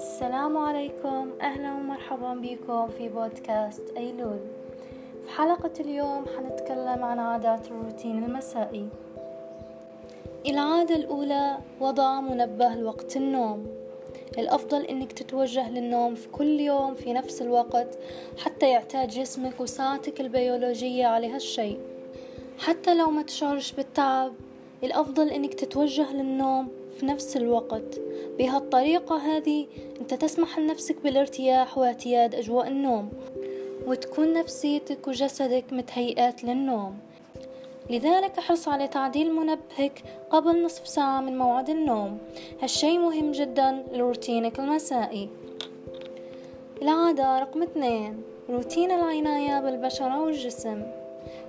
السلام عليكم. أهلا ومرحبا بكم في بودكاست أيلول. في حلقة اليوم حنتكلم عن عادات الروتين المسائي. العادة الأولى وضع منبه لوقت النوم. الأفضل إنك تتوجه للنوم في كل يوم في نفس الوقت حتى يعتاد جسمك وساعتك البيولوجية على هالشيء حتى لو ما تشعرش بالتعب الأفضل إنك تتوجه للنوم في نفس الوقت. بهالطريقة هذه أنت تسمح لنفسك بالارتياح واعتياد أجواء النوم وتكون نفسيتك وجسدك متهيئات للنوم. لذلك أحرص على تعديل منبهك قبل نصف ساعة من موعد النوم. هالشي مهم جدا لروتينك المسائي. العادة رقم اثنين روتين العناية بالبشرة والجسم.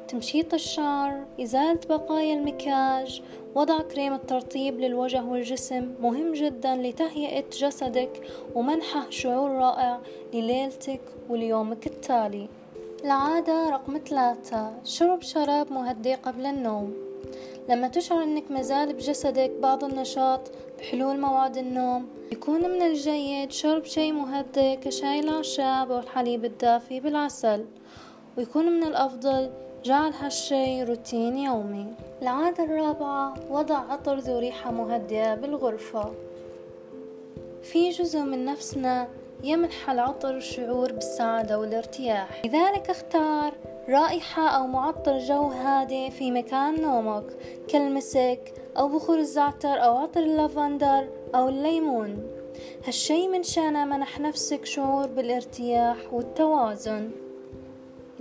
تمشيط الشعر إزالة بقايا المكياج وضع كريم الترطيب للوجه والجسم مهم جدا لتهيئة جسدك ومنحة شعور رائع لليلتك وليومك التالي. العادة رقم ثلاثة شرب شراب مهدئ قبل النوم. لما تشعر إنك مازال بجسدك بعض النشاط بحلول موعد النوم يكون من الجيد شرب شيء مهدئ كشاي الأعشاب أو الحليب الدافي بالعسل. ويكون من الأفضل جعل هالشي روتين يومي. العادة الرابعة وضع عطر ذو ريحة مهدئة بالغرفة. في جزء من نفسنا يمنح العطر شعور بالسعادة والارتياح. لذلك اختار رائحة أو معطر جو هادئ في مكان نومك كالمسك أو بخور الزعتر أو عطر اللافندر أو الليمون. هالشي من شان منح نفسك شعور بالارتياح والتوازن.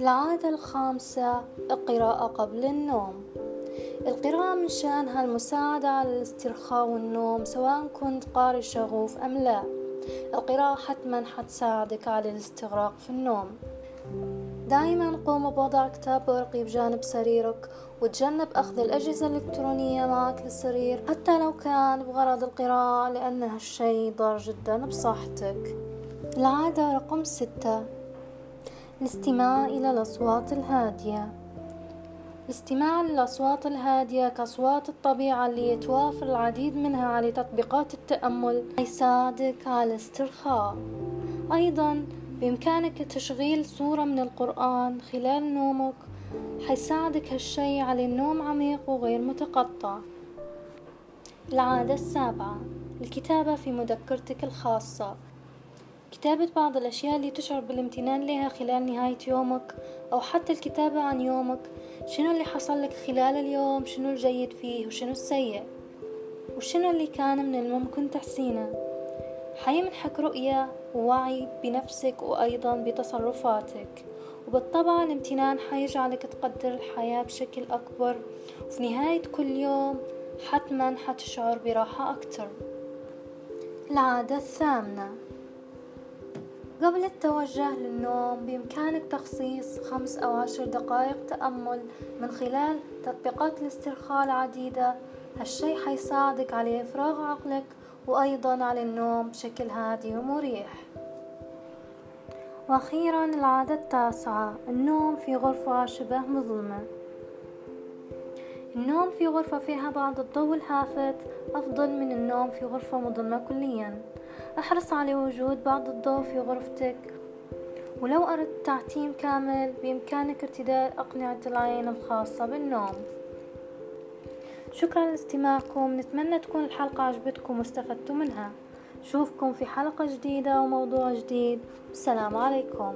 العادة الخامسة القراءة قبل النوم. القراءة من شأنها المساعدة على الاسترخاء والنوم سواء كنت قارئ شغوف أم لا. القراءة حتما حتساعدك على الاستغراق في النوم. دائما قوم بوضع كتاب ورقي بجانب سريرك وتجنب أخذ الأجهزة الإلكترونية معك للسرير حتى لو كان بغرض القراءة لأن هالشي ضار جدا بصحتك. العادة رقم ستة. الاستماع إلى الأصوات الهادية. الاستماع للأصوات الهادية كأصوات الطبيعة اللي يتوافر العديد منها على تطبيقات التأمل. يساعدك على الاسترخاء أيضا بإمكانك تشغيل سورة من القرآن خلال نومك. حيساعدك هالشي على النوم عميق وغير متقطع. العادة السابعة الكتابة في مذكرتك الخاصة. كتابة بعض الأشياء اللي تشعر بالامتنان لها خلال نهاية يومك أو حتى الكتابة عن يومك. شنو اللي حصل لك خلال اليوم؟ شنو الجيد فيه؟ وشنو السيء؟ وشنو اللي كان من الممكن تحسينه؟ حيمنحك رؤية ووعي بنفسك وأيضا بتصرفاتك. وبالطبع الامتنان حيجعلك تقدر الحياة بشكل أكبر. وفي نهاية كل يوم حتما حتشعر براحة أكتر العادة الثامنة. قبل التوجه للنوم بإمكانك تخصيص خمس أو عشر دقائق تأمل من خلال تطبيقات الاسترخاء العديدة. هالشي حيساعدك على إفراغ عقلك وأيضا على النوم بشكل هادي ومريح. وأخيرا العادة التاسعة النوم في غرفة شبه مظلمة. النوم في غرفة فيها بعض الضوء الهافت أفضل من النوم في غرفة مظلمة كليا. أحرص على وجود بعض الضوء في غرفتك. ولو أردت تعتيم كامل بإمكانك ارتداء أقنعة العين الخاصة بالنوم. شكرا لاستماعكم. نتمنى تكون الحلقة عجبتكم واستفدتم منها. شوفكم في حلقة جديدة وموضوع جديد. السلام عليكم.